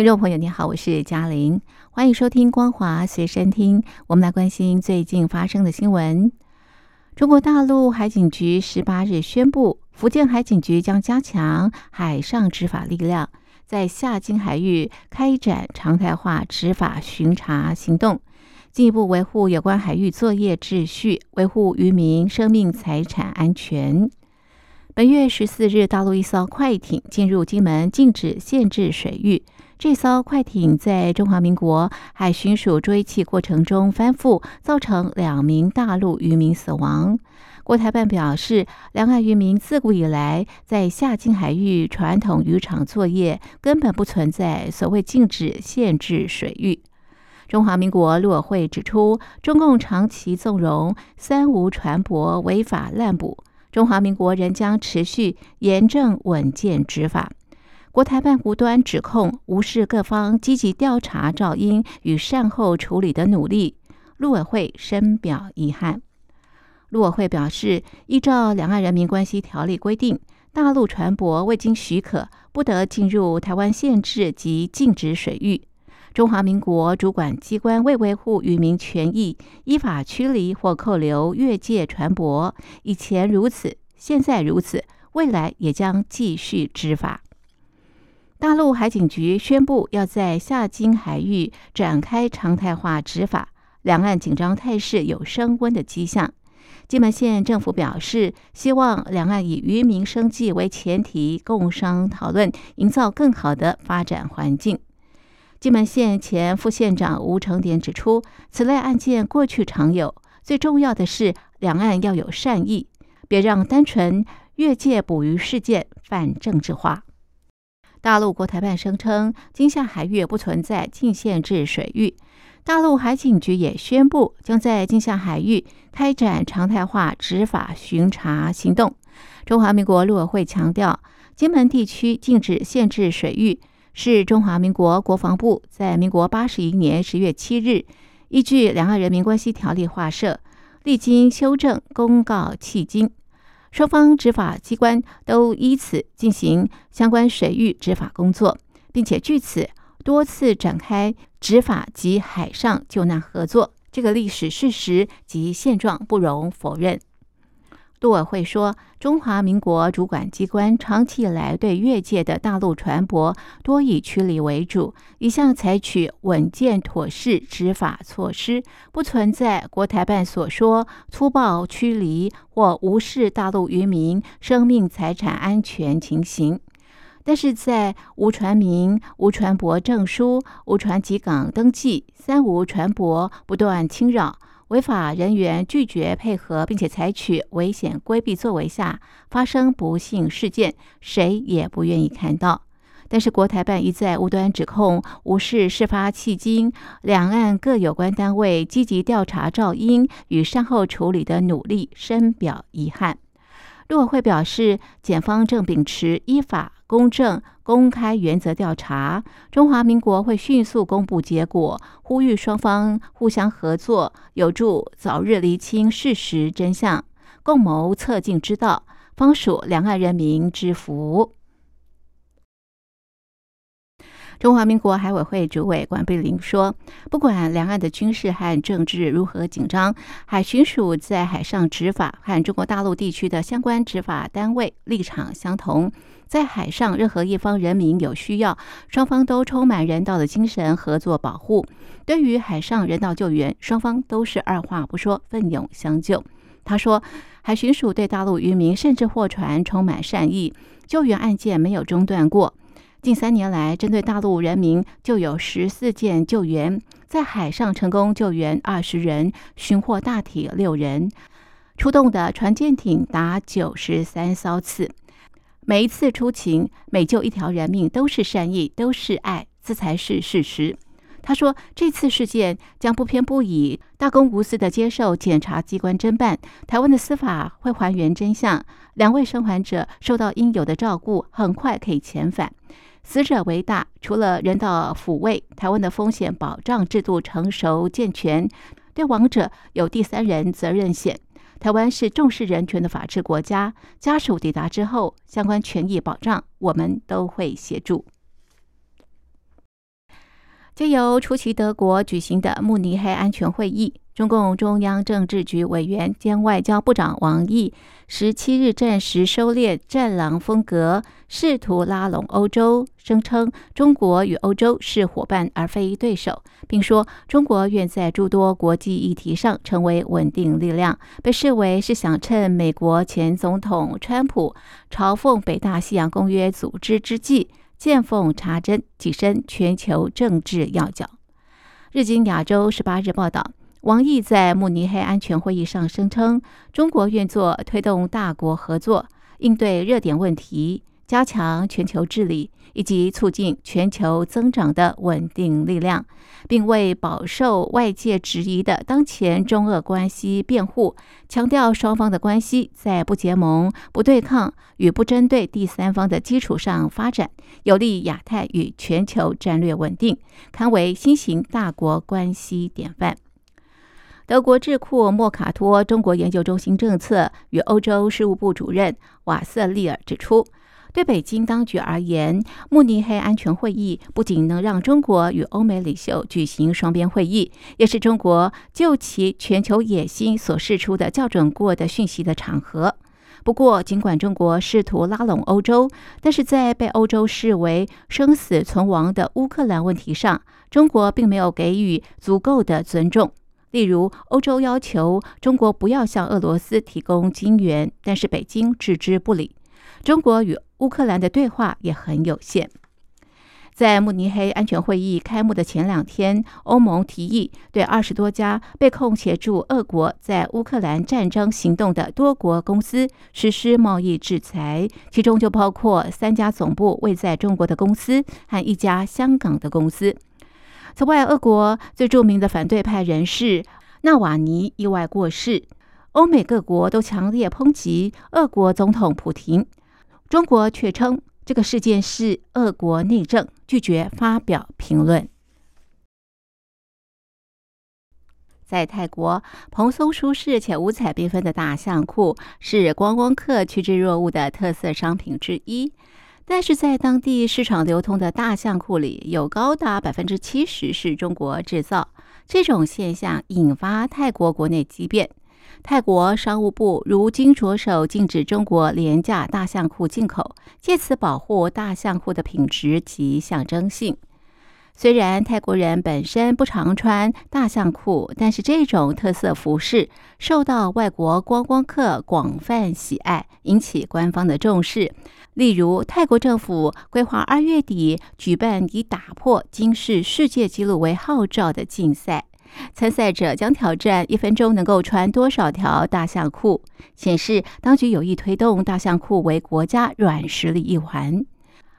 听众朋友，你好，我是嘉玲，欢迎收听《光华随身听》。我们来关心最近发生的新闻。中国大陆海警局十八日宣布，福建海警局将加强海上执法力量，在下金海域开展常态化执法巡查行动，进一步维护有关海域作业秩序，维护渔民生命财产安全。本月十四日，大陆一艘快艇进入金门禁止限制水域。这艘快艇在中华民国海巡署追缉过程中翻覆，造成两名大陆渔民死亡。国台办表示，两岸渔民自古以来在下金海域传统渔场作业，根本不存在所谓禁止限制水域。中华民国陆委会指出，中共长期纵容三无船舶违法滥捕，中华民国仍将持续严正稳健执法。国台办无端指控无视各方积极调查噪音与善后处理的努力，陆委会深表遗憾。陆委会表示，依照《两岸人民关系条例》规定，大陆船舶未经许可不得进入台湾限制及禁止水域。中华民国主管机关为维护渔民权益，依法驱离或扣留越界船舶，以前如此，现在如此，未来也将继续执法。大陆海警局宣布要在下金海域展开常态化执法，两岸紧张态势有升温的迹象。金门县政府表示，希望两岸以渔民生计为前提，共商讨论，营造更好的发展环境。金门县前副县长吴成典指出，此类案件过去常有，最重要的是两岸要有善意，别让单纯越界捕鱼事件泛政治化。大陆国台办声称，金厦海域不存在禁限制水域。大陆海警局也宣布，将在金厦海域开展常态化执法巡查行动。中华民国陆委会强调，金门地区禁止限制水域是中华民国国防部在民国八十一年十月七日依据《两岸人民关系条例》划设，历经修正公告迄今。双方执法机关都依此进行相关水域执法工作，并且据此多次展开执法及海上救难合作。这个历史事实及现状不容否认。陆委会说，中华民国主管机关长期以来对越界的大陆船舶多以驱离为主，一向采取稳健妥适执法措施，不存在国台办所说粗暴驱离或无视大陆渔民生命财产安全情形。但是在无船名、无船舶证书、无船籍港登记、三无船舶不断侵扰。违法人员拒绝配合，并且采取危险规避作为下，发生不幸事件，谁也不愿意看到。但是国台办一再无端指控，无视事发迄今两岸各有关单位积极调查噪音与善后处理的努力，深表遗憾。陆委会表示，检方正秉持依法、公正、公开原则调查，中华民国会迅速公布结果，呼吁双方互相合作，有助早日厘清事实真相，共谋策进之道，方属两岸人民之福。中华民国海委会主委管碧玲说：“不管两岸的军事和政治如何紧张，海巡署在海上执法和中国大陆地区的相关执法单位立场相同。在海上，任何一方人民有需要，双方都充满人道的精神合作保护。对于海上人道救援，双方都是二话不说，奋勇相救。”他说：“海巡署对大陆渔民甚至货船充满善意，救援案件没有中断过。”近三年来，针对大陆人民就有十四件救援，在海上成功救援二十人，寻获大体六人，出动的船舰艇达九十三艘次。每一次出勤，每救一条人命都是善意，都是爱，这才是事实。他说，这次事件将不偏不倚、大公无私的接受检察机关侦办，台湾的司法会还原真相，两位生还者受到应有的照顾，很快可以遣返。死者为大，除了人道抚慰，台湾的风险保障制度成熟健全，对亡者有第三人责任险。台湾是重视人权的法治国家，家属抵达之后，相关权益保障我们都会协助。借由出席德国举行的慕尼黑安全会议，中共中央政治局委员兼外交部长王毅十七日暂时收敛战狼风格，试图拉拢欧洲，声称中国与欧洲是伙伴而非对手，并说中国愿在诸多国际议题上成为稳定力量，被视为是想趁美国前总统川普嘲讽北大西洋公约组织之际。见缝插针，跻身全球政治要角。日经亚洲十八日报道，王毅在慕尼黑安全会议上声称，中国愿做推动大国合作、应对热点问题。加强全球治理以及促进全球增长的稳定力量，并为饱受外界质疑的当前中俄关系辩护，强调双方的关系在不结盟、不对抗与不针对第三方的基础上发展，有利亚太与全球战略稳定，堪为新型大国关系典范。德国智库莫卡托中国研究中心政策与欧洲事务部主任瓦瑟利尔指出。对北京当局而言，慕尼黑安全会议不仅能让中国与欧美领袖举行双边会议，也是中国就其全球野心所释出的校准过的讯息的场合。不过，尽管中国试图拉拢欧洲，但是在被欧洲视为生死存亡的乌克兰问题上，中国并没有给予足够的尊重。例如，欧洲要求中国不要向俄罗斯提供金援，但是北京置之不理。中国与乌克兰的对话也很有限。在慕尼黑安全会议开幕的前两天，欧盟提议对二十多家被控协助俄国在乌克兰战争行动的多国公司实施贸易制裁，其中就包括三家总部位在中国的公司和一家香港的公司。此外，俄国最著名的反对派人士纳瓦尼意外过世，欧美各国都强烈抨击俄国总统普廷。中国却称这个事件是俄国内政，拒绝发表评论。在泰国，蓬松舒适且五彩缤纷的大象裤是观光客趋之若鹜的特色商品之一。但是在当地市场流通的大象裤里，有高达百分之七十是中国制造。这种现象引发泰国国内激变。泰国商务部如今着手禁止中国廉价大象裤进口，借此保护大象裤的品质及象征性。虽然泰国人本身不常穿大象裤，但是这种特色服饰受到外国观光客广泛喜爱，引起官方的重视。例如，泰国政府规划二月底举办以打破金氏世界纪录为号召的竞赛。参赛者将挑战一分钟能够穿多少条大象裤，显示当局有意推动大象裤为国家软实力一环。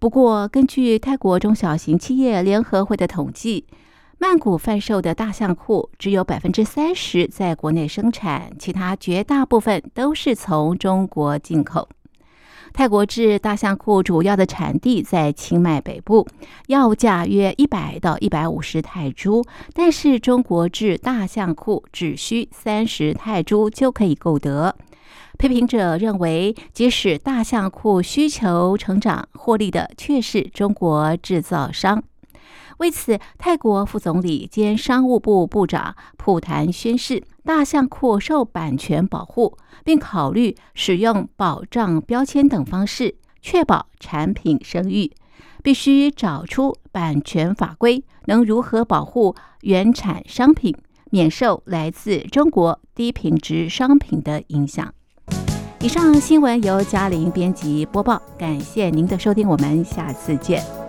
不过，根据泰国中小型企业联合会的统计，曼谷贩售的大象裤只有百分之三十在国内生产，其他绝大部分都是从中国进口。泰国制大象裤主要的产地在清迈北部，要价约一百到一百五十泰铢，但是中国制大象裤只需三十泰铢就可以购得。批评者认为，即使大象裤需求成长，获利的却是中国制造商。为此，泰国副总理兼商务部部长普坛宣誓，大象裤受版权保护，并考虑使用保障标签等方式确保产品声誉。必须找出版权法规能如何保护原产商品，免受来自中国低品质商品的影响。以上新闻由嘉玲编辑播报，感谢您的收听，我们下次见。